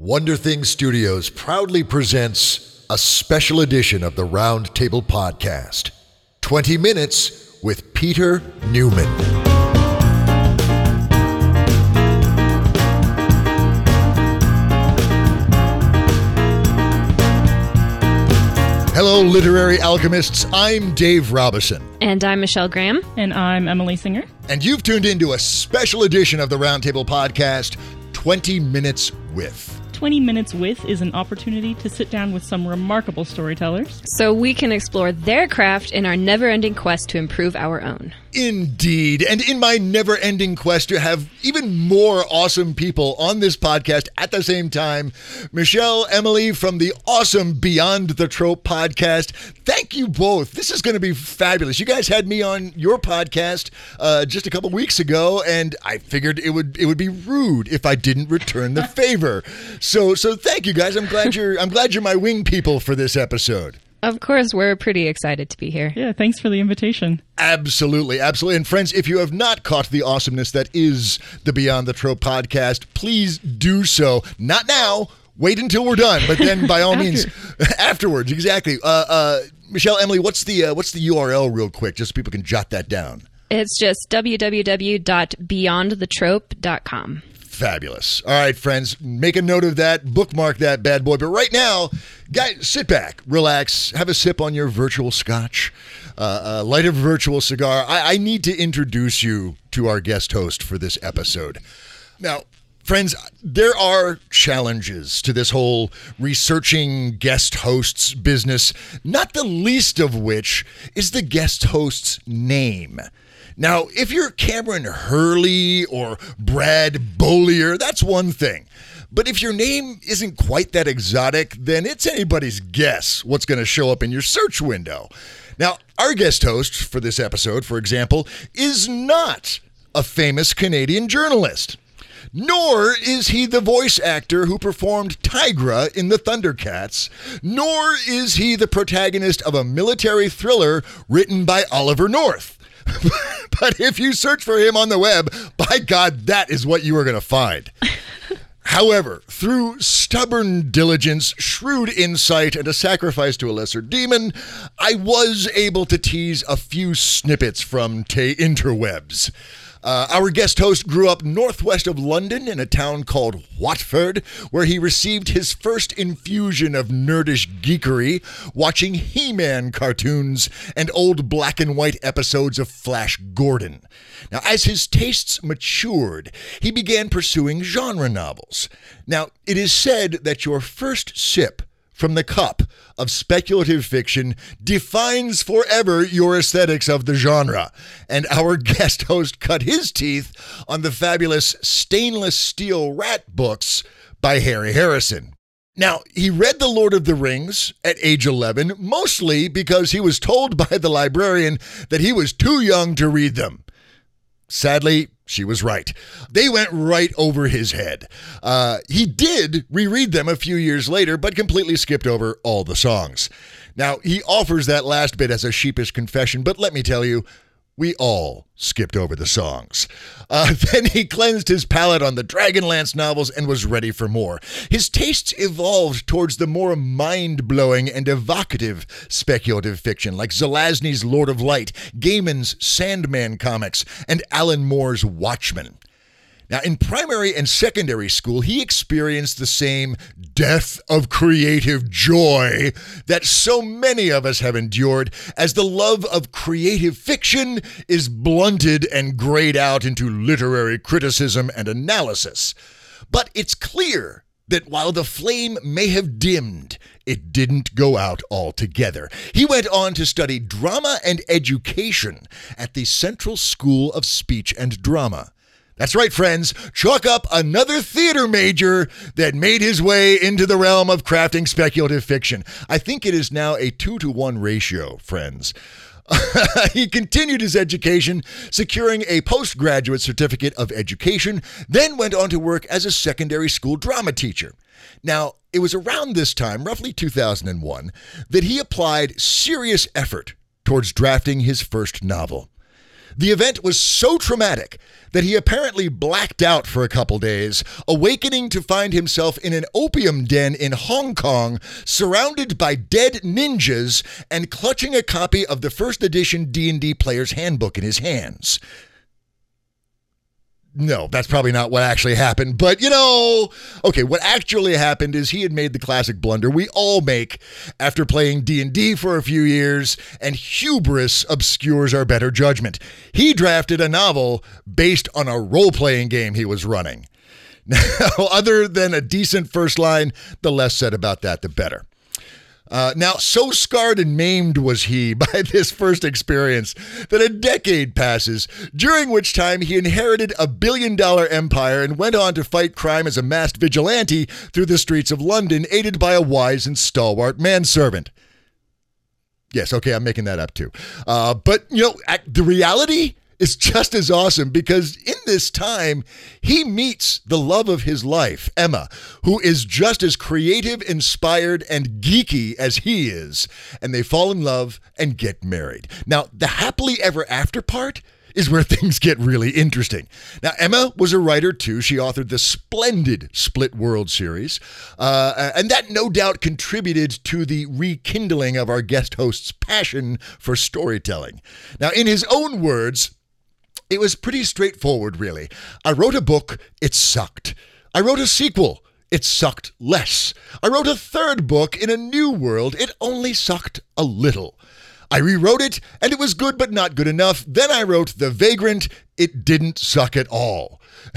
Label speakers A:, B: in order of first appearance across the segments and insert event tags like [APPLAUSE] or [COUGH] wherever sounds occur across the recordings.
A: Wonder Thing Studios proudly presents a special edition of the Roundtable Podcast 20 Minutes with Peter Newman. Hello, literary alchemists. I'm Dave Robison.
B: And I'm Michelle Graham.
C: And I'm Emily Singer.
A: And you've tuned into a special edition of the Roundtable Podcast 20 Minutes with.
C: 20 Minutes With is an opportunity to sit down with some remarkable storytellers.
B: So we can explore their craft in our never ending quest to improve our own.
A: Indeed. And in my never ending quest to have even more awesome people on this podcast at the same time, Michelle, Emily from the awesome Beyond the Trope podcast, thank you both. This is going to be fabulous. You guys had me on your podcast uh, just a couple weeks ago, and I figured it would it would be rude if I didn't return the [LAUGHS] favor. So so thank you guys. I'm glad you're I'm glad you're my wing people for this episode.
B: Of course, we're pretty excited to be here.
C: Yeah, thanks for the invitation.
A: Absolutely, absolutely. And friends, if you have not caught the awesomeness that is the Beyond the Trope podcast, please do so. Not now. Wait until we're done, but then by all [LAUGHS] means [LAUGHS] afterwards. Exactly. Uh, uh, Michelle, Emily, what's the uh, what's the URL real quick, just so people can jot that down.
B: It's just www.beyondthetrope.com.
A: Fabulous. All right, friends, make a note of that, bookmark that bad boy. But right now, guys, sit back, relax, have a sip on your virtual scotch, uh, uh, light a virtual cigar. I, I need to introduce you to our guest host for this episode. Now, Friends, there are challenges to this whole researching guest hosts business, not the least of which is the guest host's name. Now, if you're Kameron Hurley or Brad Beaulieu, that's one thing. But if your name isn't quite that exotic, then it's anybody's guess what's going to show up in your search window. Now, our guest host for this episode, for example, is not a famous Canadian journalist. Nor is he the voice actor who performed Tygra in the Thundercats, nor is he the protagonist of a military thriller written by Oliver North. [LAUGHS] but if you search for him on the web, by God, that is what you are going to find. [LAUGHS] However, through stubborn diligence, shrewd insight, and a sacrifice to a lesser demon, I was able to tease a few snippets from Tay interwebs. Uh, our guest host grew up northwest of London in a town called Watford, where he received his first infusion of nerdish geekery watching He Man cartoons and old black and white episodes of Flash Gordon. Now, as his tastes matured, he began pursuing genre novels. Now, it is said that your first sip from the cup of speculative fiction defines forever your aesthetics of the genre. And our [LAUGHS] guest host cut his teeth on the fabulous Stainless Steel Rat books by Harry Harrison. Now, he read The Lord of the Rings at age 11, mostly because he was told by the librarian that he was too young to read them. Sadly, she was right. They went right over his head. Uh, he did reread them a few years later, but completely skipped over all the songs. Now, he offers that last bit as a sheepish confession, but let me tell you, we all skipped over the songs. Uh, [LAUGHS] then he cleansed his palate on the Dragonlance novels and was ready for more. His tastes evolved towards the more mind blowing and evocative speculative fiction like Zelazny's Lord of Light, Gaiman's Sandman comics, and Alan Moore's Watchmen. Now, in primary and secondary school, he experienced the same death of creative joy that so many of us have endured as the love of creative fiction is blunted and grayed out into literary criticism and analysis. But it's clear that while the flame may have dimmed, it didn't go out altogether. He went on to study drama and education at the Central School of Speech and Drama. That's right, friends. Chalk up another theater major that made his way into the realm of crafting speculative fiction. I think it is now a two to one ratio, friends. [LAUGHS] he continued his education, securing a postgraduate certificate of education, then went on to work as a secondary school drama teacher. Now, it was around this time, roughly 2001, that he applied serious effort towards drafting his first novel. The event was so traumatic that he apparently blacked out for a couple days, awakening to find himself in an opium den in Hong Kong, surrounded by dead ninjas and clutching a copy of the first edition D&D player's handbook in his hands. No, that's probably not what actually happened. But, you know, okay, what actually happened is he had made the classic blunder we all make after playing D&D for a few years and hubris obscures our better judgment. He drafted a novel based on a role-playing game he was running. [LAUGHS] Now, other than a decent first line, the less said about that the better. Uh, now, so scarred and maimed was he [LAUGHS] by this first experience that a decade passes, during which time he inherited a billion dollar empire and went on to fight crime as a masked vigilante through the streets of London, aided by a wise and stalwart manservant. Yes, okay, I'm making that up too. Uh, but, you know, the reality is just as awesome because in this time, he meets the love of his life, Emma, who is just as creative, inspired, and geeky as he is. And they fall in love and get married. Now, the happily ever after part is where [LAUGHS] things get really interesting. Now, Emma was a writer too. She authored the splendid Split World series, uh, and that no doubt contributed to the rekindling of our guest host's passion for storytelling. Now, in his own words, it was pretty straightforward, really. I wrote a book, it sucked. I wrote a sequel, it sucked less. I wrote a third book in a new world, it only sucked a little. I rewrote it, and it was good but not good enough. Then I wrote The Vagrant, it didn't suck at all. [LAUGHS]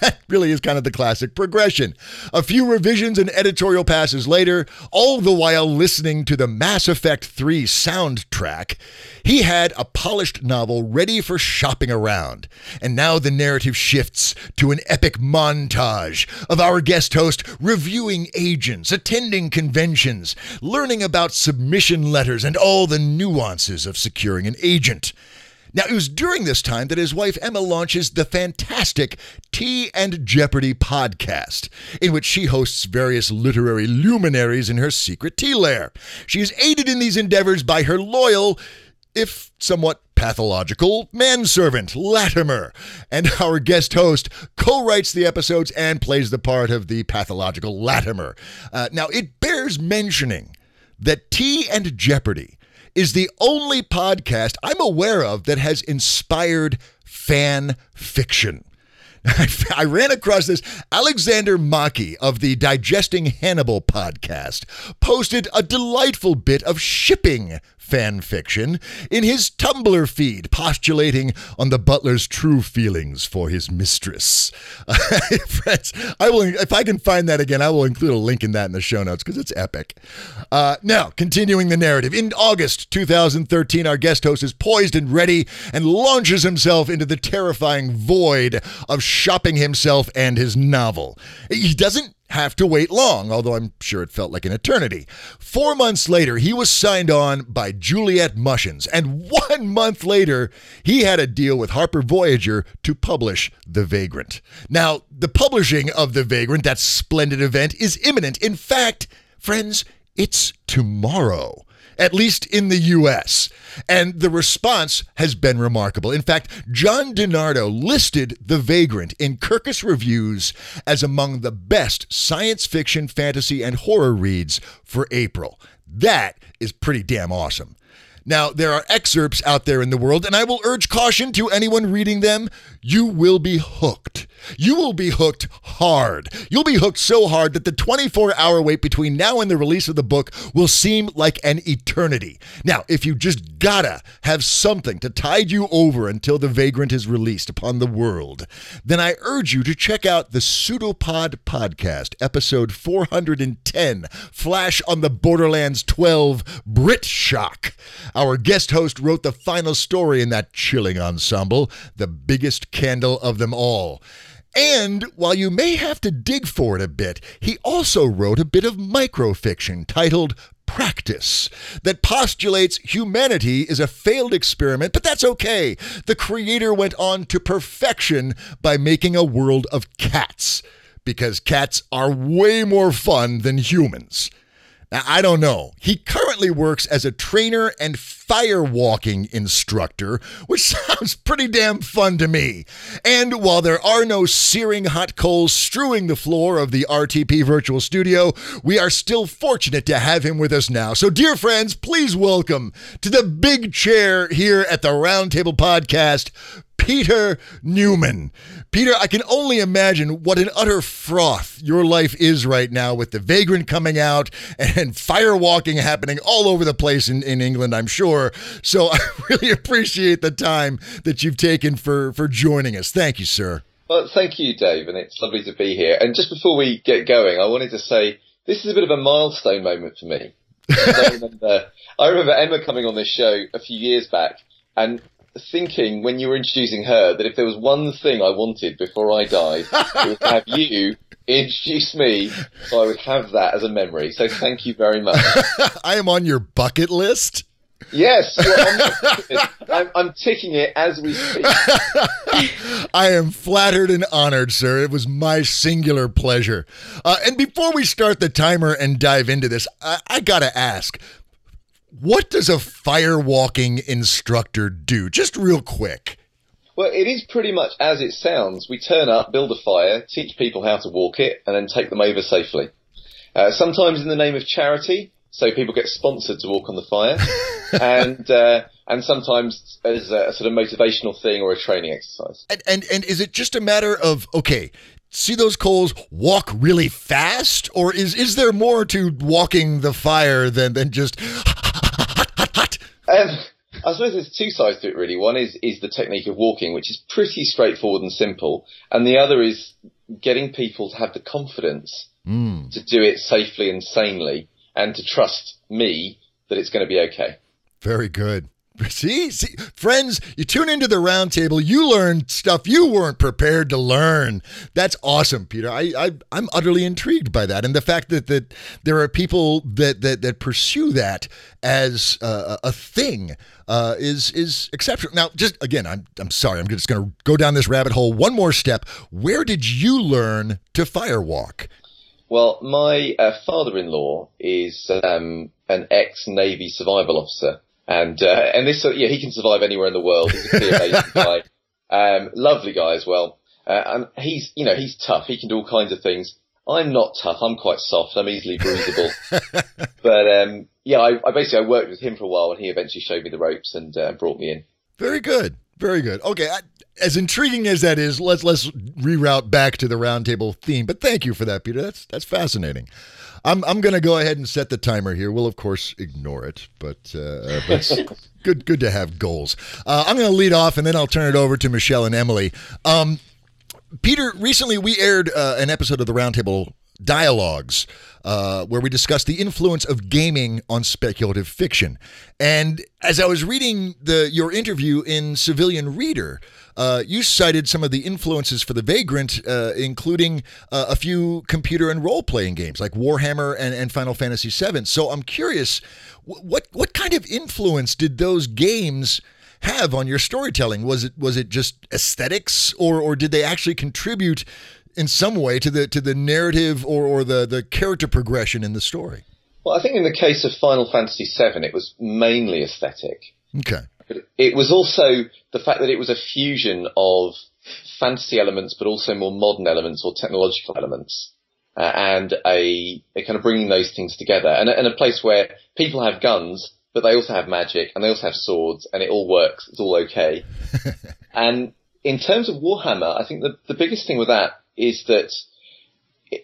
A: that really is kind of the classic progression. A few revisions and editorial passes later, all the while listening to the Mass Effect 3 soundtrack, he had a polished novel ready for shopping around. And now the narrative shifts to an epic montage of our guest host reviewing agents, attending conventions, learning about submission letters and all the nuances of securing an agent. Now, it was during this time that his wife Emma launches the fantastic Tea and Jeopardy podcast, in which she hosts various literary luminaries in her secret tea lair. She is aided in these endeavors by her loyal, if somewhat pathological, manservant, Latimer. And our guest host co writes the episodes and plays the part of the pathological Latimer. Uh, now, it bears mentioning that Tea and Jeopardy is the only podcast I'm aware of that has inspired fan fiction. [LAUGHS] I ran across this. Alexander Maki of the Digesting Hannibal podcast posted a delightful bit of shipping fan fiction in his Tumblr feed, postulating on the butler's true feelings for his mistress. [LAUGHS] friends, I will if I can find that again, I will include a link in that in the show notes because it's epic. Uh, now, continuing the narrative, in August 2013, our guest host is poised and ready and launches himself into the terrifying void of shopping himself and his novel. He doesn't have to wait long, although I'm sure it felt like an eternity. Four months later, he was signed on by Juliet Mushens, and [LAUGHS] one month later, he had a deal with Harper Voyager to publish The Vagrant. Now, the publishing of The Vagrant, that splendid event, is imminent. In fact, friends, it's tomorrow at least in the US. And the response has been remarkable. In fact, John DeNardo listed The Vagrant in Kirkus Reviews as among the best science fiction, fantasy, and horror reads for April. That is pretty damn awesome. Now, there are excerpts out there in the world, and I will urge caution to anyone reading them. You will be hooked. You will be hooked hard. You'll be hooked so hard that the 24 hour wait between now and the release of the book will seem like an eternity. Now, if you just gotta have something to tide you over until The Vagrant is released upon the world, then I urge you to check out the Pseudopod podcast, episode 410 Flash on the Borderlands 12 Brit Shock. Our guest host wrote the final story in that chilling ensemble, The Biggest Candle of Them All. And while you may have to dig for it a bit, he also wrote a bit of microfiction titled practice that postulates humanity is a failed experiment, but that's okay. The creator went on to perfection by making a world of cats, because cats are way more fun than humans. Now, I don't know. He currently works as a trainer and firewalking instructor, which [LAUGHS] sounds pretty damn fun to me. And while there are no searing hot coals strewing the floor of the RTP Virtual Studio, we are still fortunate to have him with us now. So, dear friends, please welcome to the big chair here at the Roundtable Podcast, Peter Newman. Peter, I can only imagine what an utter froth your life is right now with the Vagrant coming out and firewalking happening all over the place in, in England, I'm sure. So [LAUGHS] I really appreciate the time that you've taken for, for joining us. Thank you, sir.
D: Well, thank you, Dave, and it's lovely to be here. And just before we get going, I wanted to say this is a bit of a milestone moment for me. [LAUGHS] I remember, uh, I remember Emma coming on this show a few years back, and thinking when you were introducing her that if there was one thing I wanted before I died, it was to have [LAUGHS] you introduce me, so I would have that as a memory. So thank you very much. [LAUGHS]
A: I am on your bucket list.
D: Yes, [LAUGHS] I'm, I'm, ticking it as we speak.
A: I am flattered and honored, sir. It was my singular pleasure. Uh, and before we start the timer and dive into this, I, I got to ask what does a firewalking instructor do? Just real quick.
D: Well, it is pretty much as it sounds. We turn up, build a fire, teach people how to walk it, and then take them over safely. Uh, sometimes in the name of charity, so people get sponsored to walk on the fire, [LAUGHS] and uh, and sometimes as a, a, sort of motivational thing or a training exercise.
A: And, and and is it just a matter of okay? See those coals walk really fast, or is is there more to walking the fire than than just
D: I suppose there's two sides to it really. One is is the technique of walking, which is pretty straightforward and simple, and the other is getting people to have the confidence mm. to do it safely and sanely, and to trust me that it's going to be okay.
A: Very good. [LAUGHS] See, see, friends, you tune into the roundtable, you learn stuff you weren't prepared to learn. That's awesome, Peter. I, I I'm utterly intrigued by that, and the fact that that there are people that that that pursue that as uh, a thing uh, is is exceptional. Now, just again, I'm I'm sorry, I'm just going to go down this rabbit hole one more step. Where did you learn to firewalk?
D: Well, my uh, father-in-law is um, an ex-Navy survival officer and uh, and this yeah he can survive anywhere in the world. He's a amazing [LAUGHS] guy, um, lovely guy as well. Uh, and he's you know he's tough. He can do all kinds of things. I'm not tough. I'm quite soft. I'm easily bruisable. [LAUGHS] but um, yeah, I, I, basically I worked with him for a while, and he eventually showed me the ropes and uh, brought me in.
A: Very good. Very good. Okay, I, as intriguing as that is, let's let's reroute back to the roundtable theme. But thank you for that, Peter. That's that's fascinating. I'm I'm going to go ahead and set the timer here. We'll of course ignore it, but uh, but [LAUGHS] good good to have goals. Uh, I'm going to lead off, and then I'll turn it over to Michelle and Emily. Um, Peter, recently we aired uh, an episode of the Roundtable Dialogues uh, where we discussed the influence of gaming on speculative fiction. And as I was reading the your interview in Civilian Reader, uh, you cited some of the influences for the Vagrant, uh, including uh, a few computer and role playing games like Warhammer and, and Final Fantasy VII. So I'm curious, what what kind of influence did those games? have on your storytelling? Was it was it just aesthetics, or or did they actually contribute in some way to the to the narrative or or the the character progression in the story?
D: Well, I think in the case of Final Fantasy VII, it was mainly aesthetic.
A: Okay.
D: But it was also the fact that it was a fusion of fantasy elements, but also more modern elements or technological elements, uh, and a, a, kind of bringing those things together, and, and a place where people have guns, but they also have magic, and they also have swords, and it all works. It's all okay. [LAUGHS] and in terms of Warhammer, I think the, the biggest thing with that is that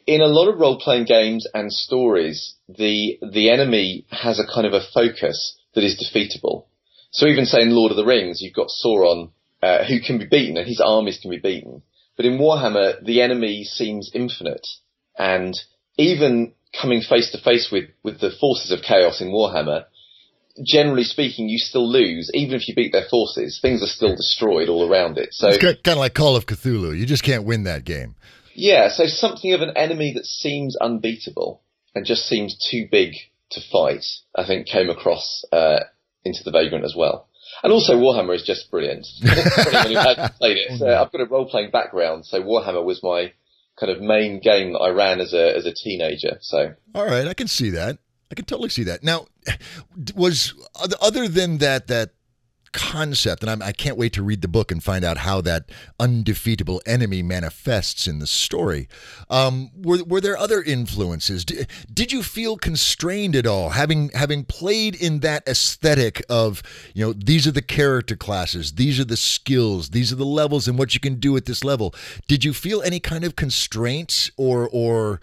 D: in a lot of role playing games and stories, the the enemy has a kind of a focus that is defeatable. So even say in Lord of the Rings, you've got Sauron, uh, who can be beaten and his armies can be beaten. But in Warhammer, the enemy seems infinite. And even coming face to face with, with the forces of chaos in Warhammer, generally speaking, you still lose, even if you beat their forces. Things are still destroyed all around it. So
A: it's kind of like Call of Cthulhu. You just can't win that game.
D: Yeah, so something of an enemy that seems unbeatable and just seems too big to fight, I think came across uh, into the Vagrant as well. And also Warhammer is just brilliant. [LAUGHS] played it. So I've got a role playing background, so Warhammer was my kind of main game that I ran as a as a teenager. So
A: all right, I can see that. I can totally see that. Now, was other than that that concept, and I'm, I can not wait to read the book and find out how that undefeatable enemy manifests in the story. Um, were, were there other influences? Did, did you feel constrained at all, having having played in that aesthetic of you know these are the character classes, these are the skills, these are the levels, and what you can do at this level? Did you feel any kind of constraints or or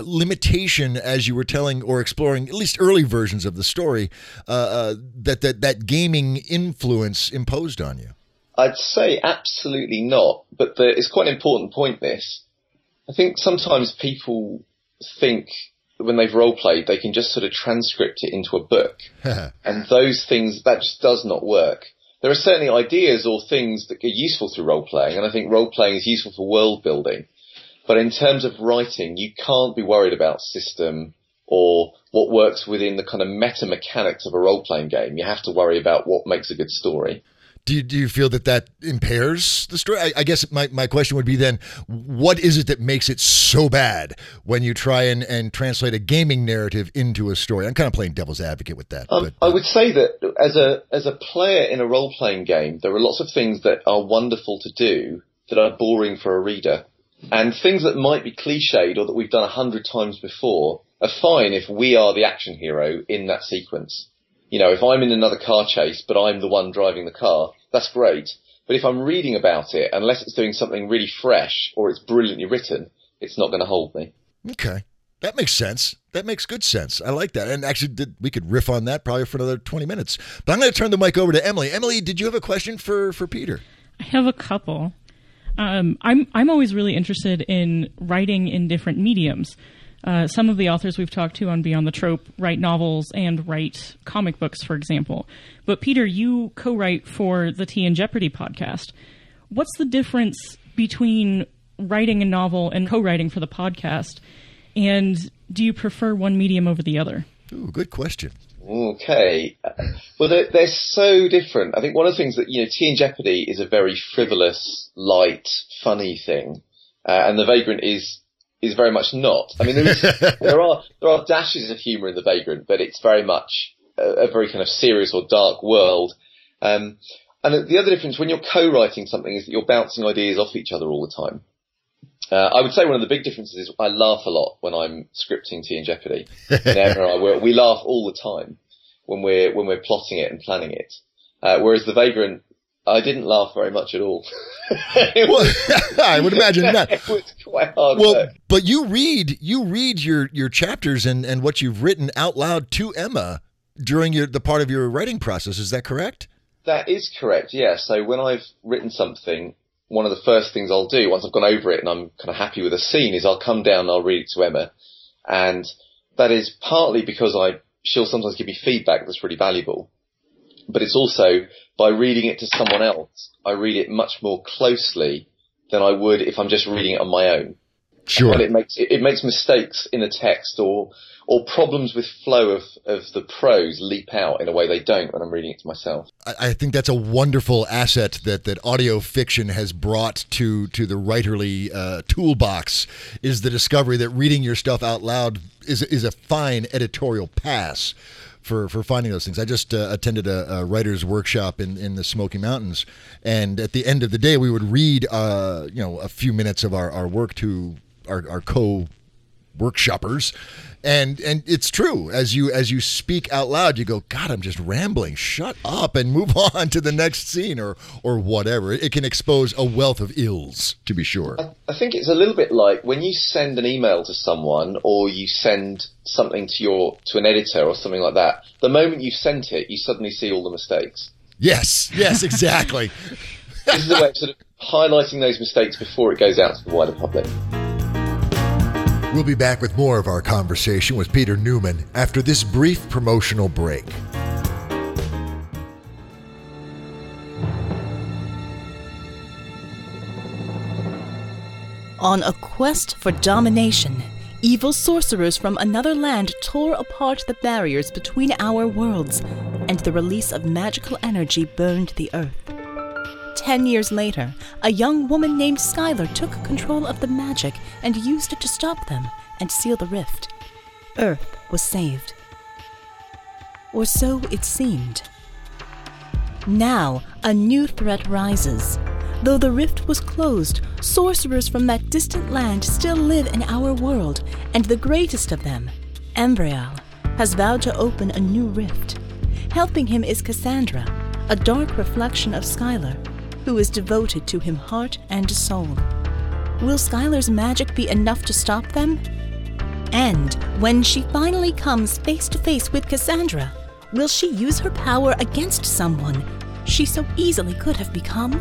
A: limitation as you were telling or exploring at least early versions of the story uh, uh, that, that that gaming influence imposed on you?
D: I'd say absolutely not, but the, it's quite an important point. This, I think sometimes people think when they've role played, they can just sort of transcript it into a book, [LAUGHS] and those things that just does not work. There are certainly ideas or things that are useful through role playing, and I think role playing is useful for world building. But in terms of writing, you can't be worried about system or what works within the kind of meta mechanics of a role playing game. You have to worry about what makes a good story.
A: Do you, do you feel that that impairs the story? I, I, guess my, my question would be then, what is it that makes it so bad when you try and, and translate a gaming narrative into a story? I'm kind of playing devil's advocate with that.
D: Um, I would say that as a as a player in a role playing game, there are lots of things that are wonderful to do that are boring for a reader. And things that might be cliched or that we've done a hundred times before are fine if we are the action hero in that sequence. You know, if I'm in another car chase, but I'm the one driving the car, that's great. But if I'm reading about it, unless it's doing something really fresh or it's brilliantly written, it's not going to hold me.
A: Okay. That makes sense. That makes good sense. I like that. And actually, did, we could riff on that probably for another 20 minutes. But I'm going to turn the mic over to Emily. Emily, did you have a question for, for Peter?
C: I have a couple. Um, I'm I'm always really interested in writing in different mediums. Uh, some of the authors we've talked to on Beyond the Trope write novels and write comic books, for example. But Peter, you co-write for the Tea and Jeopardy podcast. What's the difference between writing a novel and co-writing for the podcast? And do you prefer one medium over the other?
A: Ooh, good question.
D: Okay. Well, they're, they're, so different. I think one of the things that, you know, Tea and Jeopardy is a very frivolous, light, funny thing. Uh, and The Vagrant is, is very much not. I mean, there, is, [LAUGHS] there are, there are dashes of humour in The Vagrant, but it's very much a, a very kind of serious or dark world. Um, and the other difference when you're co-writing something is that you're bouncing ideas off each other all the time. Uh, I would say one of the big differences is I laugh a lot when I'm scripting Tea and Jeopardy. Never I. We laugh all the time when we're when we're plotting it and planning it. Uh, whereas the Vagrant, I didn't laugh very much at all. [LAUGHS]
A: well, [LAUGHS] I would imagine that. [LAUGHS]
D: it was quite hard.
A: Well,
D: work.
A: but you read you read your your chapters and and what you've written out loud to Emma during your the part of your writing process. Is that correct?
D: That is correct. Yeah. So when I've written something, one of the first things I'll do once I've gone over it and I'm kind of happy with a scene is I'll come down and I'll read it to Emma. And that is partly because I, she'll sometimes give me feedback that's really valuable. But it's also by reading it to someone else, I read it much more closely than I would if I'm just reading it on my own.
A: Sure.
D: And it makes, it, it makes mistakes in a text or, or problems with flow of, of the prose leap out in a way they don't when I'm reading it to myself.
A: I think that's a wonderful asset that, that audio fiction has brought to to the writerly uh, toolbox is the discovery that reading your stuff out loud is is a fine editorial pass for, for finding those things. I just uh, attended a, a, writer's workshop in, in the Smoky Mountains, and at the end of the day, we would read uh, you know a few minutes of our, our work to our, our co workshoppers. And and it's true as you as you speak out loud you go god i'm just rambling. Shut up and move [LAUGHS] on to the next scene or or whatever. It can expose a wealth of ills to be sure.
D: I, I think it's a little bit like when you send an email to someone or you send something to your to an editor or something like that. The moment you sent it you suddenly see all the mistakes.
A: Yes. Yes exactly. [LAUGHS]
D: This is a way of sort of highlighting those mistakes before it goes out to the wider public
A: We'll be back with more of our conversation with Peter Newman after this brief promotional break.
E: On a quest for domination, evil sorcerers from another land tore apart the barriers between our worlds, and the release of magical energy burned the earth. Ten years later, a young woman named Skylar took control of the magic and used it to stop them and seal the rift. Earth was saved. Or so it seemed. Now, a new threat rises. Though the rift was closed, sorcerers from that distant land still live in our world, and the greatest of them, Embrial, has vowed to open a new rift. Helping him is Cassandra, a dark reflection of Skylar, who is devoted to him heart and soul. Will Skylar's magic be enough to stop them? And when she finally comes face to face with Cassandra, will she use her power against someone she so easily could have become?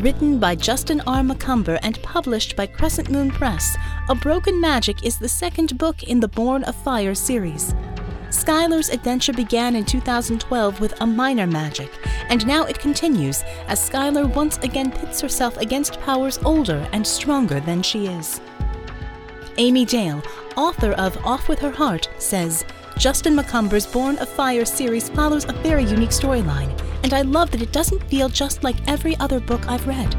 E: Written by Justin R. Macomber and published by Crescent Moon Press, A Broken Magic is the second book in the Born of Fire series. Skylar's adventure began in 2012 with a minor magic, and now it continues as Skylar once again pits herself against powers older and stronger than she is. Amy Dale, author of Off with Her Heart, says Justin Macomber's Born of Fire series follows a very unique storyline, and I love that it doesn't feel just like every other book I've read.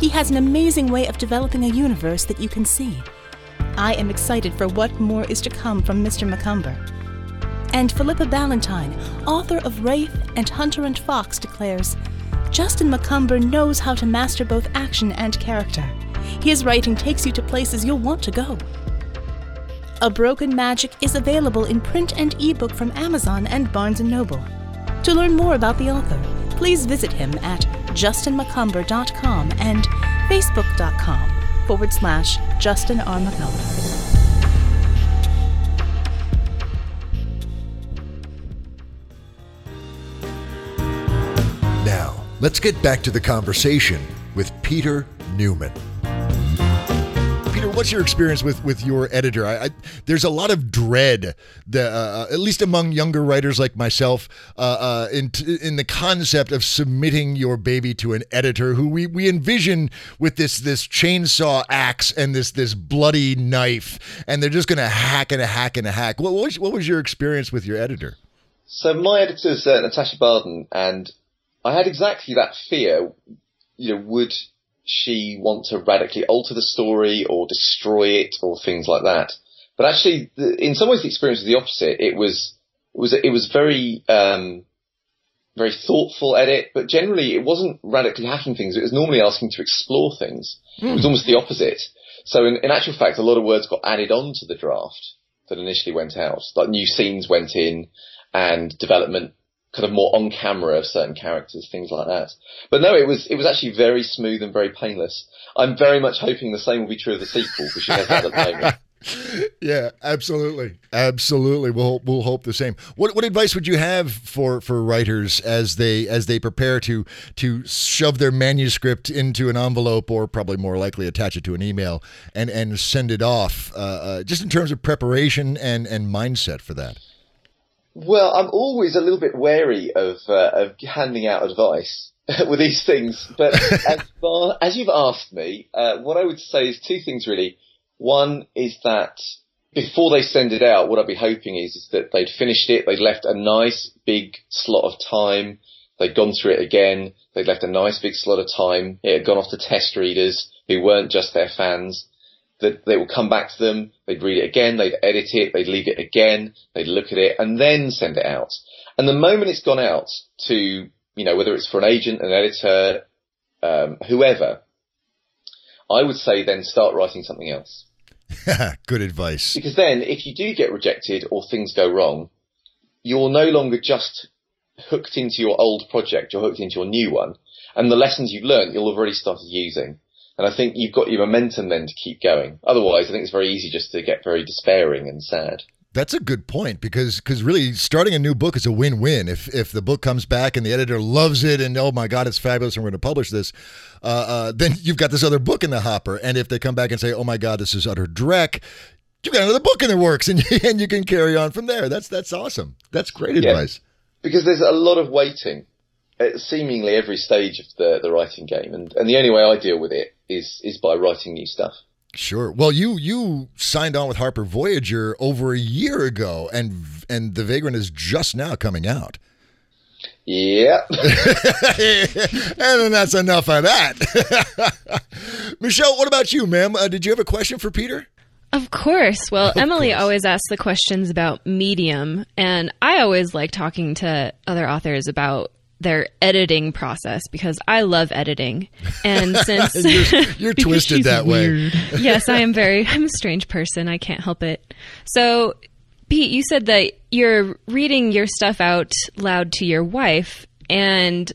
E: He has an amazing way of developing a universe that you can see. I am excited for what more is to come from Mr. Macomber. And Philippa Ballantine, author of Wrayth and Hunter and Fox, declares Justin Macomber knows how to master both action and character. His writing takes you to places you'll want to go. A Broken Magic is available in print and ebook from Amazon and Barnes & Noble. To learn more about the author, please visit him at justinmacomber.com and facebook.com forward slash Justin R. Macomber.
A: Let's get back to the conversation with Peter Newman. Peter, what's your experience with with your editor? I, I, there's a lot of dread, the, uh, at least among younger writers like myself, uh, uh, in in the concept of submitting your baby to an editor who we, we envision with this this chainsaw axe and this this bloody knife, and they're just going to hack and a hack and a hack. What, what, was, what was your experience with your editor?
D: So my editor's uh, Natasha Bardon, and I had exactly that fear. You know, would she want to radically alter the story or destroy it or things like that? But actually, the, in some ways, the experience was the opposite. It was it was it was very um, very thoughtful edit, but generally it wasn't radically hacking things. It was normally asking to explore things. It was almost the opposite. So in, in actual fact, a lot of words got added on to the draft that initially went out. Like new scenes went in and development kind of more on camera of certain characters, things like that. But no, it was it was actually very smooth and very painless. I'm very much hoping the same will be true of the sequel has at the moment. [LAUGHS]
A: Yeah, absolutely, absolutely. We'll we'll hope the same. What what advice would you have for for writers as they as they prepare to to shove their manuscript into an envelope or probably more likely attach it to an email and and send it off? Uh, uh, just in terms of preparation and and mindset for that.
D: Well, I'm always a little bit wary of uh, of handing out advice [LAUGHS] with these things, but [LAUGHS] as far as you've asked me, uh, what I would say is two things really. One is that before they send it out, what I'd be hoping is, is that they'd finished it, they'd left a nice big slot of time, they'd gone through it again, they'd left a nice big slot of time, it had gone off to test readers who weren't just their fans, that they would come back to them, they'd read it again, they'd edit it, they'd leave it again, they'd look at it, and then send it out. And the moment it's gone out to, you know, whether it's for an agent, an editor, um, whoever, I would say then start writing something else. [LAUGHS]
A: Good advice.
D: Because then, if you do get rejected or things go wrong, you're no longer just hooked into your old project, you're hooked into your new one. And the lessons you've learned, you'll have already started using. And I think you've got your momentum then to keep going. Otherwise, I think it's very easy just to get very despairing and sad.
A: That's a good point because because really starting a new book is a win-win. If if the book comes back and the editor loves it and oh my god it's fabulous and we're going to publish this, uh, uh, then you've got this other book in the hopper. And if they come back and say oh my god this is utter dreck, you've got another book in the works and [LAUGHS] and you can carry on from there. That's that's awesome. That's great
D: Yeah.
A: advice.
D: Because there's a lot of waiting at seemingly every stage of the, the writing game. And, and the only way I deal with it is, is by writing new stuff.
A: Sure. Well, you you signed on with Harper Voyager over a year ago, and and the Vagrant is just now coming out.
D: Yeah. [LAUGHS] [LAUGHS]
A: and then that's enough of that. [LAUGHS] Michelle, what about you, ma'am? Uh, did you have a question for Peter?
B: Of course. Well, Emily
A: course.
B: always asks the questions about medium, and I always like talking to other authors about their editing process because I love editing. And [LAUGHS] since
A: You're, you're [LAUGHS] twisted
C: she's
A: that way. [LAUGHS]
B: yes, I am very I'm a strange person. I can't help it. So, Pete, you said that you're reading your stuff out loud to your wife and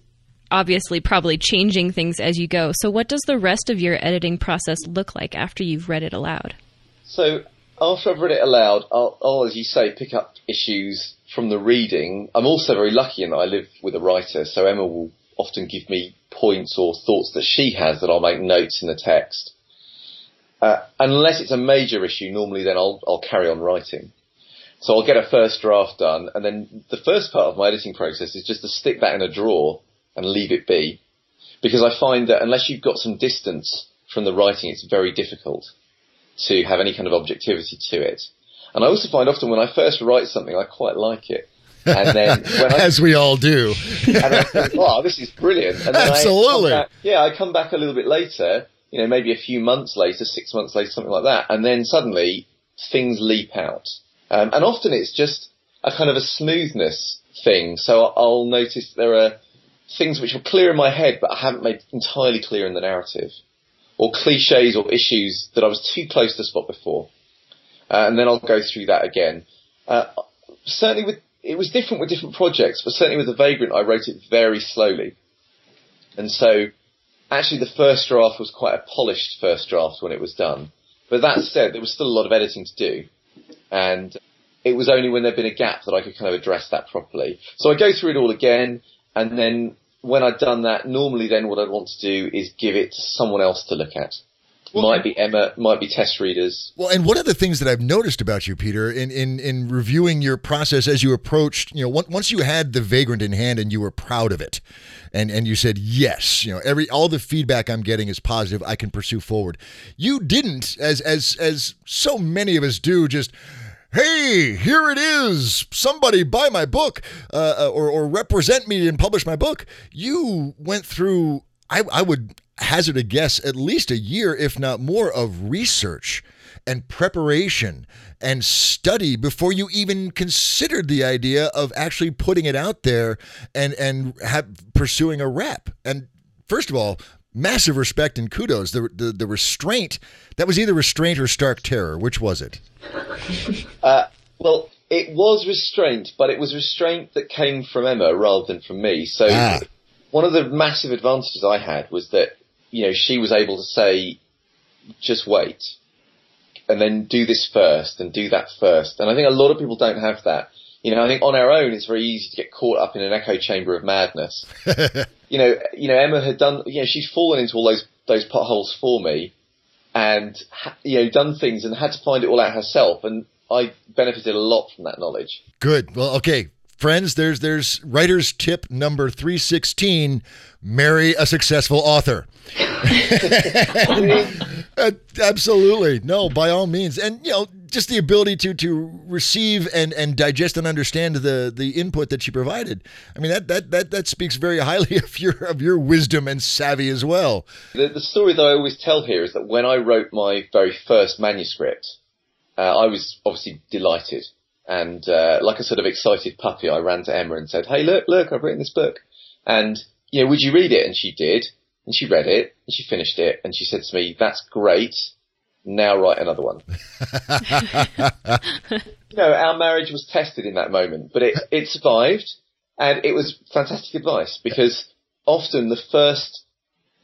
B: obviously probably changing things as you go. So, what does the rest of your editing process look like after you've read it aloud?
D: So after I've read it aloud, I'll, I'll, as you say, pick up issues from the reading. I'm also very lucky in that I live with a writer, so Emma will often give me points or thoughts that she has that I'll make notes in the text. Uh, unless it's a major issue, normally then I'll, I'll carry on writing. So I'll get a first draft done, and then the first part of my editing process is just to stick that in a drawer and leave it be. Because I find that unless you've got some distance from the writing, it's very difficult to have any kind of objectivity to it. And I also find often when I first write something, I quite like it. And then [LAUGHS] when I,
A: As we all do.
D: and I think, wow, this is brilliant. And then
A: Absolutely.
D: I back, yeah, I come back a little bit later, you know, maybe a few months later, six months later, something like that. And then suddenly things leap out. Um, and often it's just a kind of a smoothness thing. So I'll notice there are things which are clear in my head, but I haven't made entirely clear in the narrative. Or cliches or issues that I was too close to spot before. Uh, and then I'll go through that again. Uh, certainly with, it was different with different projects, but certainly with The Vagrant, I wrote it very slowly. And so, actually the first draft was quite a polished first draft when it was done. But that said, there was still a lot of editing to do. And it was only when there'd been a gap that I could kind of address that properly. So I go through it all again, and then when I'd done that, normally then what I'd want to do is give it to someone else to look at. Might be Emma, might be test readers.
A: Well, and one of the things that I've noticed about you, Peter, in, in, in reviewing your process as you approached, you know, once you had the vagrant in hand and you were proud of it, and and you said yes, you know, every all the feedback I'm getting is positive. I can pursue forward. You didn't, as as as so many of us do, just. Hey, here it is. Somebody buy my book, uh, uh, or or represent me and publish my book. You went through. I, I would hazard a guess at least a year, if not more, of research and preparation and study before you even considered the idea of actually putting it out there and and have, pursuing a rep. And first of all, massive respect and kudos. The, the the restraint that was either restraint or stark terror. Which was it? [LAUGHS]
D: Uh, well, it was restraint, but it was restraint that came from Emma rather than from me. So
A: Ah.
D: one of the massive advantages I had was that, you know, she was able to say, just wait and then do this first and do that first. And I think a lot of people don't have that. You know, I think on our own, it's very easy to get caught up in an echo chamber of madness. [LAUGHS] you know, you know, Emma had done, you know, she's fallen into all those, those potholes for me and, you know, done things and had to find it all out herself. And I benefited a lot from that knowledge.
A: Good. Well, okay. Friends, there's there's writer's tip number 316, marry a successful author. [LAUGHS] Uh, absolutely. No, by all means. And you know, just the ability to to receive and and digest and understand the the input that she provided. I mean, that that that that speaks very highly [LAUGHS] of your of your wisdom and savvy as well.
D: The, the story that I always tell here is that when I wrote my very first manuscript, uh, I was obviously delighted. And uh, like a sort of excited puppy, I ran to Emma and said, "Hey, look, look, I've written this book, and you know, would you read it?" And she did, and she read it, and she finished it, and she said to me, "That's great. Now write another one." [LAUGHS] you know, our marriage was tested in that moment, but it it survived, and it was fantastic advice because often the first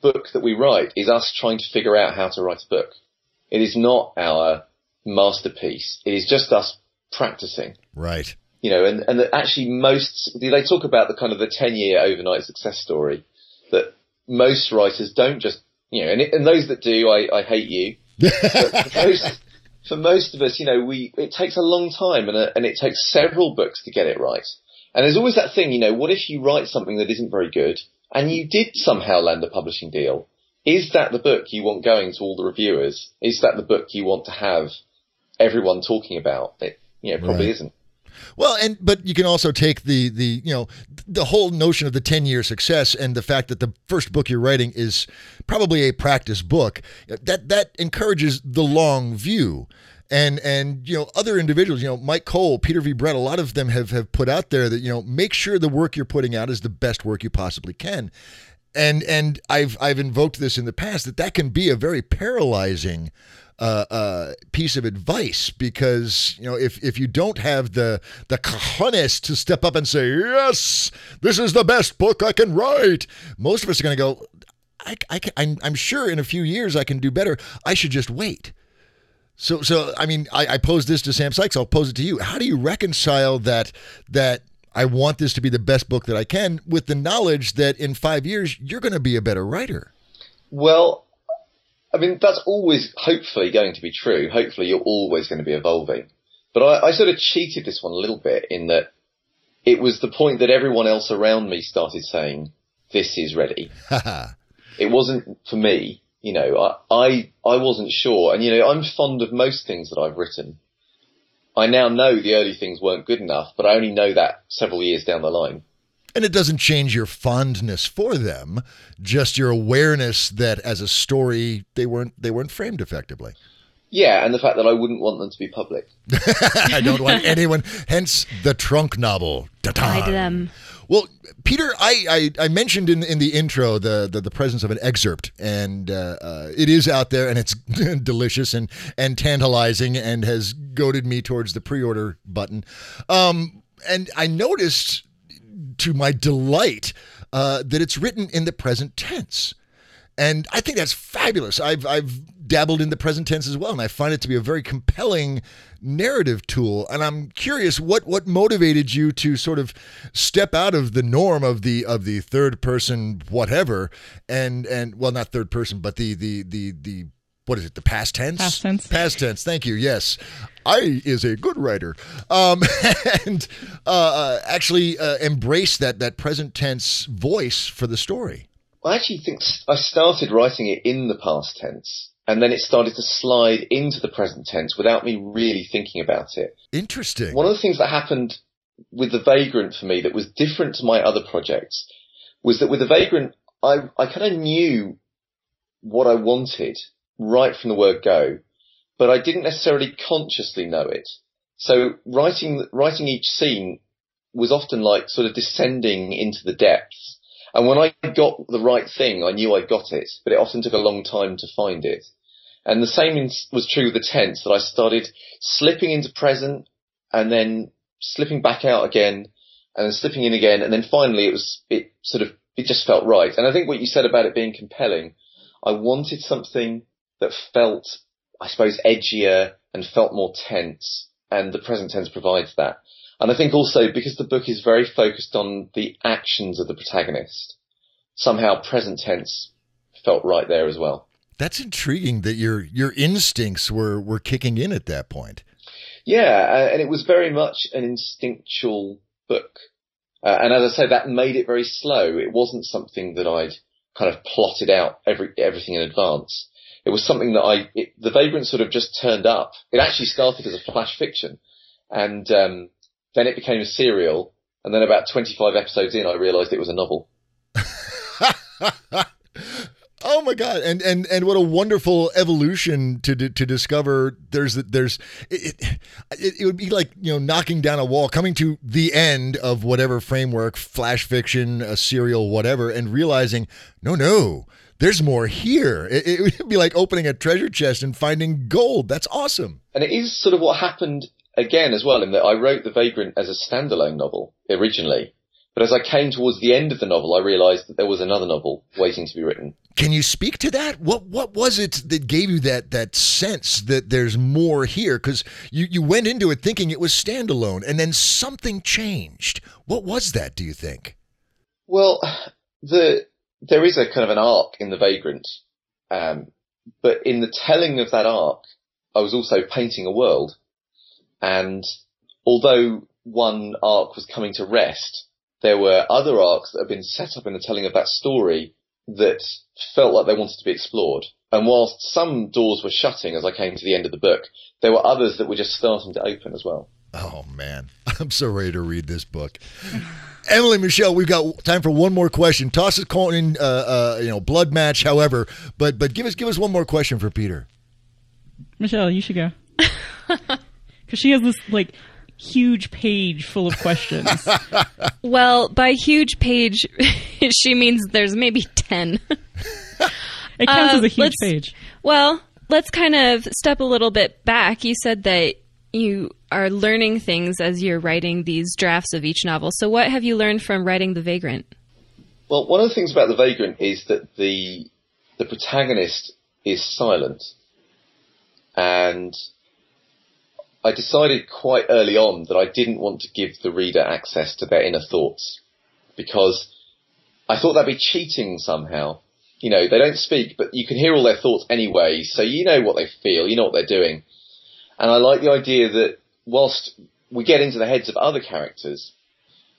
D: book that we write is us trying to figure out how to write a book. It is not our masterpiece. It is just us practicing.
A: Right.
D: You know, and, and that actually most, they talk about the kind of the 10 year overnight success story that most writers don't just, you know, and, and those that do, I, I hate you. [LAUGHS] but for most, for most of us, you know, we, it takes a long time and, a, and it takes several books to get it right. And there's always that thing, you know, what if you write something that isn't very good and you did somehow land a publishing deal? Is that the book you want going to all the reviewers? Is that the book you want to have everyone talking about? It, you know, probably
A: Right.
D: isn't.
A: Well, and but you can also take the the you know the whole notion of the ten year success and the fact that the first book you're writing is probably a practice book that that encourages the long view. and and you know other individuals you know myke cole peter v brett a lot of them have have put out there that you know make sure the work you're putting out is the best work you possibly can and and i've i've invoked this in the past that that can be a very paralyzing uh, uh, piece of advice because you know if if you don't have the the cojones to step up and say yes this is the best book I can write most of us are going to go I, I can, I'm, I'm sure in a few years I can do better. I should just wait. So so I mean I, I posed this to Sam Sykes I'll pose it to you. How do you reconcile that that I want this to be the best book that I can with the knowledge that in five years you're going to be a better writer?
D: Well, I mean, that's always hopefully going to be true. Hopefully you're always going to be evolving. But I, I sort of cheated this one a little bit in that it was the point that everyone else around me started saying, this is ready. [LAUGHS] it wasn't for me. You know, I, I, I wasn't sure. And you know, I'm fond of most things that I've written. I now know the early things weren't good enough, but I only know that several years down the line.
A: And it doesn't change your fondness for them, just your awareness that as a story they weren't they weren't framed effectively.
D: Yeah, and the fact that I wouldn't want them to be public. [LAUGHS]
A: I don't want anyone. Hence the trunk novel. Ta-ta.
B: Hide them.
A: Well, Peter, I, I, I mentioned in in the intro the the, the presence of an excerpt, and uh, uh, it is out there, and it's [LAUGHS] delicious and and tantalizing, and has goaded me towards the pre-order button. Um, and I noticed, to my delight, uh, that it's written in the present tense. And I think that's fabulous. I've I've dabbled in the present tense as well, and I find it to be a very compelling narrative tool. And I'm curious what what motivated you to sort of step out of the norm of the of the third person whatever, and and well not third person, but the the the the what is it? The past tense.
C: Past tense.
A: Past tense. Thank you. Yes, I is a good writer, um, [LAUGHS] and uh, uh, actually uh, embrace that that present tense voice for the story.
D: I actually think I started writing it in the past tense, and then it started to slide into the present tense without me really thinking about it.
A: Interesting.
D: One of the things that happened with the Vagrant for me that was different to my other projects was that with the Vagrant, I, I kind of knew what I wanted right from the word go, but I didn't necessarily consciously know it. So writing, writing each scene was often like sort of descending into the depths. And when I got the right thing, I knew I got it, but it often took a long time to find it. And the same was true with the tense that I started slipping into present and then slipping back out again and then slipping in again. And then finally it was, it sort of, it just felt right. And I think what you said about it being compelling, I wanted something that felt, I suppose, edgier and felt more tense. And the present tense provides that. And I think also because the book is very focused on the actions of the protagonist, somehow present tense felt right there as well.
A: That's intriguing that your your instincts were were kicking in at that point.
D: Yeah, uh, and it was very much an instinctual book. Uh, and as I say, that made it very slow. It wasn't something that I'd kind of plotted out every, everything in advance. It was something that I, it, the Vagrant sort of just turned up. It actually started as a flash fiction and, um, then it became a serial. And then about 25 episodes in, I realized it was a novel. [LAUGHS]
A: Oh my god! And and and what a wonderful evolution to to, to discover. There's there's it, it, it would be like you know knocking down a wall, coming to the end of whatever framework, flash fiction, a serial, whatever, and realizing no no. There's more here. It, it [LAUGHS] would be like opening a treasure chest and finding gold. That's awesome.
D: And it is sort of what happened again as well in that I wrote The Vagrant as a standalone novel originally. But as I came towards the end of the novel, I realized that there was another novel waiting to be written.
A: Can you speak to that? What what was it that gave you that that sense that there's more here? Because you you went into it thinking it was standalone, and then something changed. What was that? Do you think?
D: Well, the there is a kind of an arc in The Vagrant, um, but in the telling of that arc, I was also painting a world, and although one arc was coming to rest, there were other arcs that had been set up in the telling of that story that felt like they wanted to be explored. And whilst some doors were shutting as I came to the end of the book, there were others that were just starting to open as well.
A: Oh man, [LAUGHS] I'm so ready to read this book. Emily Michelle, we've got time for one more question. Toss a coin, uh, uh, you know, blood match, however. But but give us give us one more question for Peter.
C: Michelle, you should go. [LAUGHS] Because she has this like huge page full of questions. [LAUGHS]
B: Well, by huge page, [LAUGHS] she means there's maybe 10.
C: It counts
B: Uh,
C: as a huge page.
B: Well, let's kind of step a little bit back. You said that you are learning things as you're writing these drafts of each novel. So, what have you learned from writing The Vagrant?
D: Well, one of the things about The Vagrant is that the the protagonist is silent, and I decided quite early on that I didn't want to give the reader access to their inner thoughts because I thought that'd be cheating somehow. You know, they don't speak, but you can hear all their thoughts anyway, so you know what they feel, you know what they're doing. And I like the idea that whilst we get into the heads of other characters,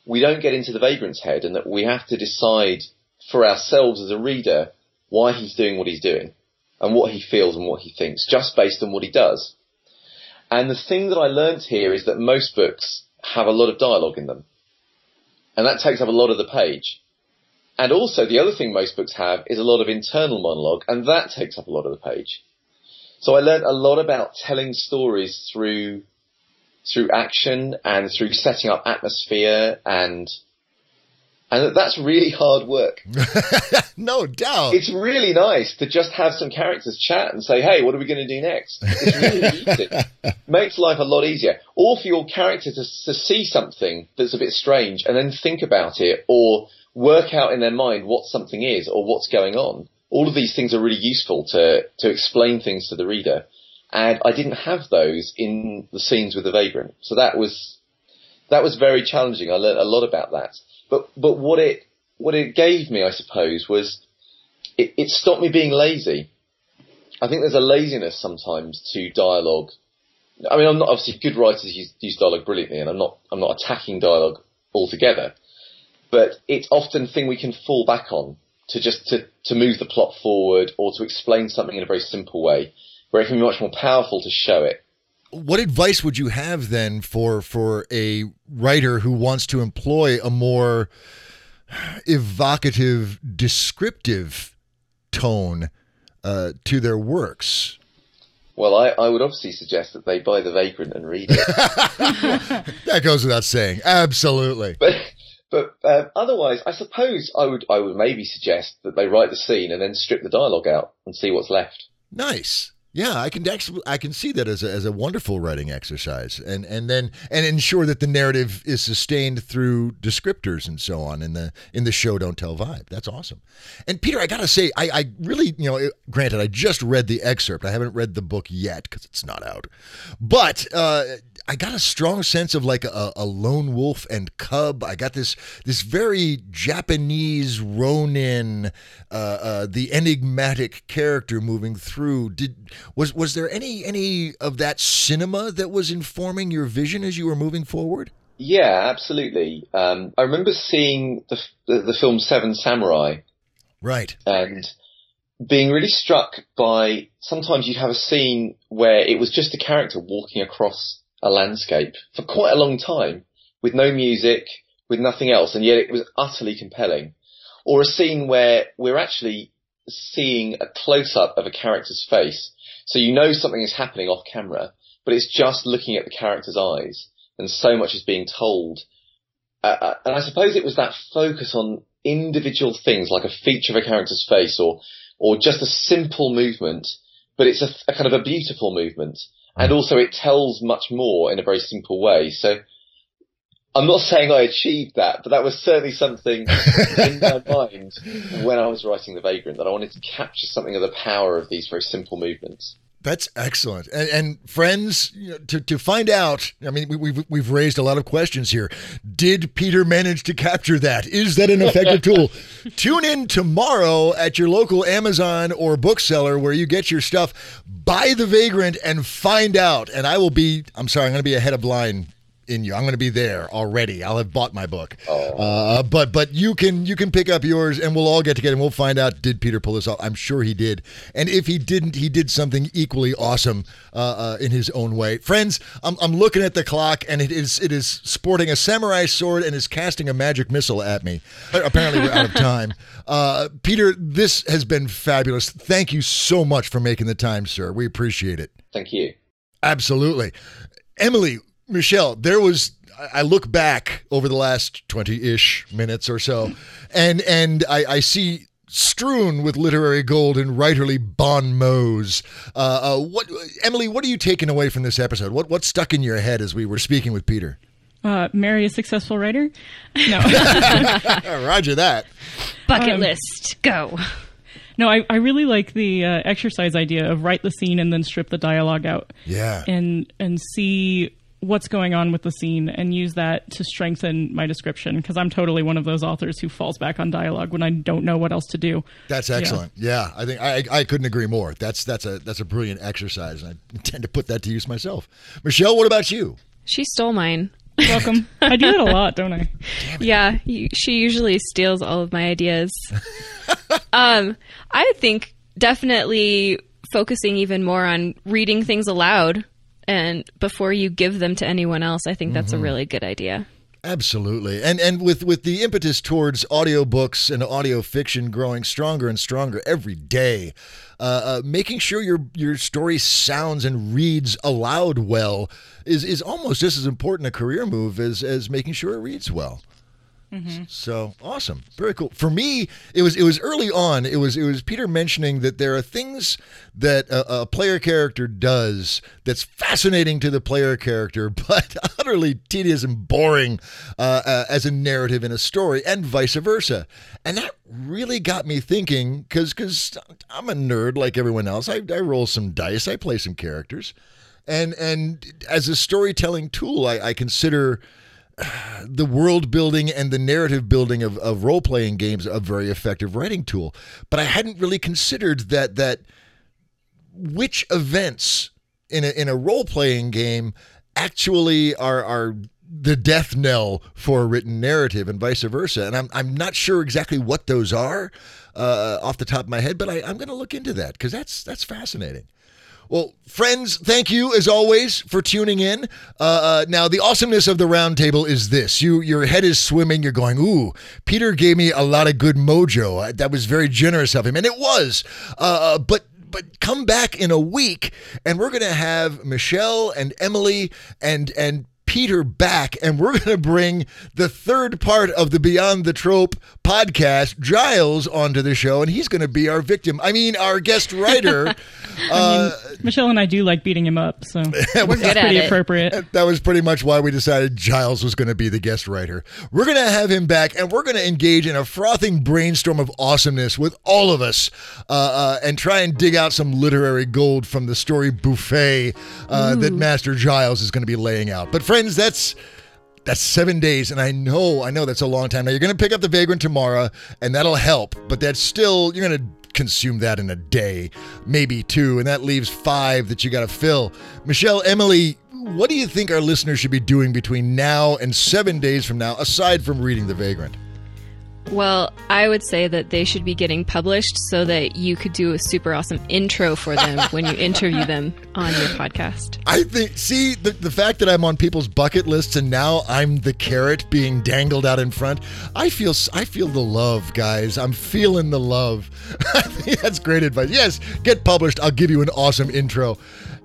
D: we don't get into the vagrant's head and that we have to decide for ourselves as a reader why he's doing what he's doing and what he feels and what he thinks just based on what he does. And the thing that I learnt here is that most books have a lot of dialogue in them. And that takes up a lot of the page. And also the other thing most books have is a lot of internal monologue and that takes up a lot of the page. So I learned a lot about telling stories through through action and through setting up atmosphere and and that's really hard work. [LAUGHS]
A: no doubt.
D: It's really nice to just have some characters chat and say, "Hey, what are we going to do next?" It's really [LAUGHS] easy. Makes life a lot easier. Or for your character to, to see something that's a bit strange and then think about it, or work out in their mind what something is or what's going on. All of these things are really useful to to explain things to the reader. And I didn't have those in the scenes with the vagrant, so that was that was very challenging. I learned a lot about that. But but what it what it gave me, I suppose, was it, it stopped me being lazy. I think there's a laziness sometimes to dialogue. I mean, I'm not obviously good writers use, use dialogue brilliantly, and I'm not I'm not attacking dialogue altogether. But it's often a thing we can fall back on to just to, to move the plot forward or to explain something in a very simple way, where it can be much more powerful to show it.
A: what advice would you have then for for a writer who wants to employ a more evocative, descriptive tone uh, to their works?
D: Well, I, I would obviously suggest that they buy The Vagrant and read it. [LAUGHS]
A: That goes without saying. Absolutely.
D: but but uh, otherwise, I suppose I would I would maybe suggest that they write the scene and then strip the dialogue out and see what's left.
A: Nice. Yeah, I can I can see that as a, as a wonderful writing exercise, and and then and ensure that the narrative is sustained through descriptors and so on in the in the show don't tell vibe. That's awesome. And Peter, I gotta say, I I really you know, granted, I just read the excerpt. I haven't read the book yet because it's not out, but uh, I got a strong sense of like a, a lone wolf and cub. I got this this very Japanese Ronin, uh, uh, the enigmatic character moving through. Did was was there any any of that cinema that was informing your vision as you were moving forward?
D: Yeah, absolutely. Um, I remember seeing the, the the film Seven Samurai
A: Right.
D: and being really struck by sometimes you'd have a scene where it was just a character walking across a landscape for quite a long time with no music, with nothing else, and yet it was utterly compelling. Or a scene where we're actually seeing a close up of a character's face. So you know something is happening off camera, but it's just looking at the character's eyes and so much is being told. Uh, uh, and I suppose it was that focus on individual things like a feature of a character's face or, or just a simple movement, but it's a, a kind of a beautiful movement. And mm. also it tells much more in a very simple way. So I'm not saying I achieved that, but that was certainly something in my [LAUGHS] mind when I was writing The Vagrant that I wanted to capture something of the power of these very simple movements.
A: That's excellent. And, and friends, you know, to, to find out, I mean, we, we've, we've raised a lot of questions here. Did Peter manage to capture that? Is that an effective [LAUGHS] tool? Tune in tomorrow at your local Amazon or bookseller where you get your stuff. Buy The Vagrant and find out. And I will be, I'm sorry, I'm going to be ahead of line in you. I'm going to be there already. I'll have bought my book. Uh, but but you can you can pick up yours and we'll all get together and we'll find out did Peter pull this off. I'm sure he did. And if he didn't, he did something equally awesome uh, uh, in his own way. Friends, I'm, I'm looking at the clock and it is it is sporting a samurai sword and is casting a magic missile at me. Apparently we're out of time. [LAUGHS] Uh, Peter, this has been fabulous. Thank you so much for making the time, sir. We appreciate it.
D: Thank you.
A: Absolutely. Emily, Michelle, there was I I look back over the last 20-ish minutes or so and and I, I see strewn with literary gold and writerly bon mots. Uh, uh, what Emily, what are you taking away from this episode? What what stuck in your head as we were speaking with Peter?
C: Uh, marry a successful writer? No. [LAUGHS]
A: Roger that.
B: Bucket
C: Um,
B: list, go.
C: no, I, I really like the uh, exercise idea of write the scene and then strip the dialogue out.
A: Yeah.
C: and and see what's going on with the scene and use that to strengthen my description because I'm totally one of those authors who falls back on dialogue when I don't know what else to do.
A: That's excellent. Yeah, I think I, I couldn't agree more. That's that's a that's a brilliant exercise, and I [LAUGHS] intend to put that to use myself. Michelle, what about you?
B: She stole mine.
C: Welcome. I do that a lot, don't I? [LAUGHS]
B: Yeah, she usually steals all of my ideas. [LAUGHS] um, I think definitely focusing even more on reading things aloud and before you give them to anyone else. I think that's a really good idea.
A: Absolutely, and and with with the impetus towards audiobooks and audio fiction growing stronger and stronger every day, uh, uh, making sure your your story sounds and reads aloud well is is almost just as important a career move as as making sure it reads well. So awesome, very cool. For me, it was it was early on. It was it was Peter mentioning that there are things that a, a player character does that's fascinating to the player character, [LAUGHS] but utterly tedious and boring uh, uh, as a narrative in a story, and vice versa. And that really got me thinking because because I'm a nerd like everyone else. I, I roll some dice. I play some characters, and and as a storytelling tool, I, I consider [SIGHS] the world building and the narrative building of, of role playing games a very effective writing tool. But I hadn't really considered that that which events in a in a role playing game actually are are the death knell for a written narrative and vice versa. And I'm I'm not sure exactly what those are uh, off the top of my head, but I, I'm going to look into that because that's that's fascinating. Well, friends, thank you as always for tuning in. Uh, uh, now, the awesomeness of the roundtable is this: you, your head is swimming. You're going, "Ooh, Peter gave me a lot of good mojo. Uh, That was very generous of him," and it was. Uh, but but come back in a week, and we're to have Michelle and Emily and and. Peter back, and we're going to bring the third part of the Beyond the Trope podcast, Giles, onto the show, and he's going to be our victim. I mean, our guest writer. [LAUGHS] uh,
C: Michelle and I do like beating him up, so [LAUGHS]
B: We're good
C: pretty
B: it.
C: appropriate.
A: that was pretty much why we decided Giles was going to be the guest writer. We're going to have him back, and we're going to engage in a frothing brainstorm of awesomeness with all of us, uh, uh, and try and dig out some literary gold from the story buffet uh, that Master Giles is going to be laying out. But friends, that's that's seven days, and I know, I know that's a long time. Now you're to pick up the Vagrant tomorrow, and that'll help. But that's still you're to consume that in a day, maybe two, and that leaves five that you got to fill. Michelle, Emily, what do you think our listeners should be doing between now and seven days from now, aside from reading the Vagrant?
B: Well, I would say that they should be getting published so that you could do a super awesome intro for them when you interview them on your podcast.
A: I think, see, the, the fact that I'm on people's bucket lists and now I'm the carrot being dangled out in front, I feel I feel the love, guys. I'm feeling the love. [LAUGHS] That's great advice. Yes, get published. I'll give you an awesome intro.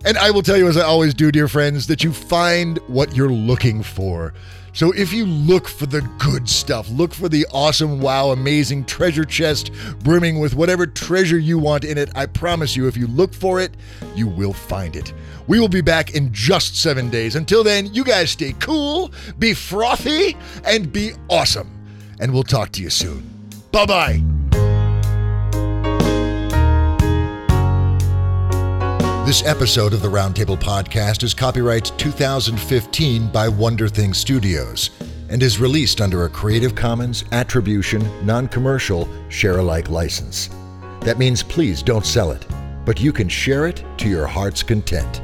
A: And I will tell you, as I always do, dear friends, that you find what you're looking for. So if you look for the good stuff, look for the awesome, wow, amazing treasure chest brimming with whatever treasure you want in it, I promise you, if you look for it, you will find it. We will be back in just seven days. Until then, you guys stay cool, be frothy, and be awesome. And we'll talk to you soon. Bye bye. This episode of the Roundtable Podcast is copyright 2015 by Wonder Thing Studios and is released under a Creative Commons Attribution, Non Commercial, Share alike license. That means please don't sell it, but you can share it to your heart's content.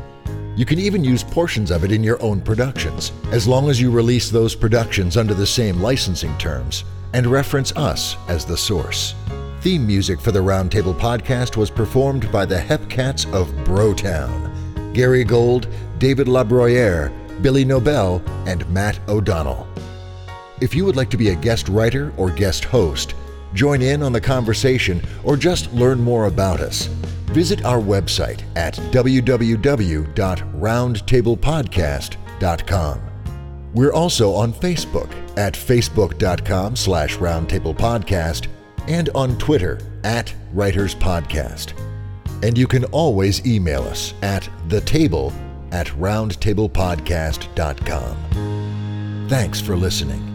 A: You can even use portions of it in your own productions, as long as you release those productions under the same licensing terms and reference us as the source. Theme music for the Roundtable podcast was performed by the Hepcats of Brotown Gary Gold, David Labroyere, Billy Nobel, and Matt O'Donnell. If you would like to be a guest writer or guest host, join in on the conversation, or just learn more about us, visit our website at www.roundtablepodcast.com. We're also on Facebook at facebook.com slash roundtablepodcast and on Twitter at Writers Podcast. And you can always email us at thetable at roundtablepodcast.com. Thanks for listening.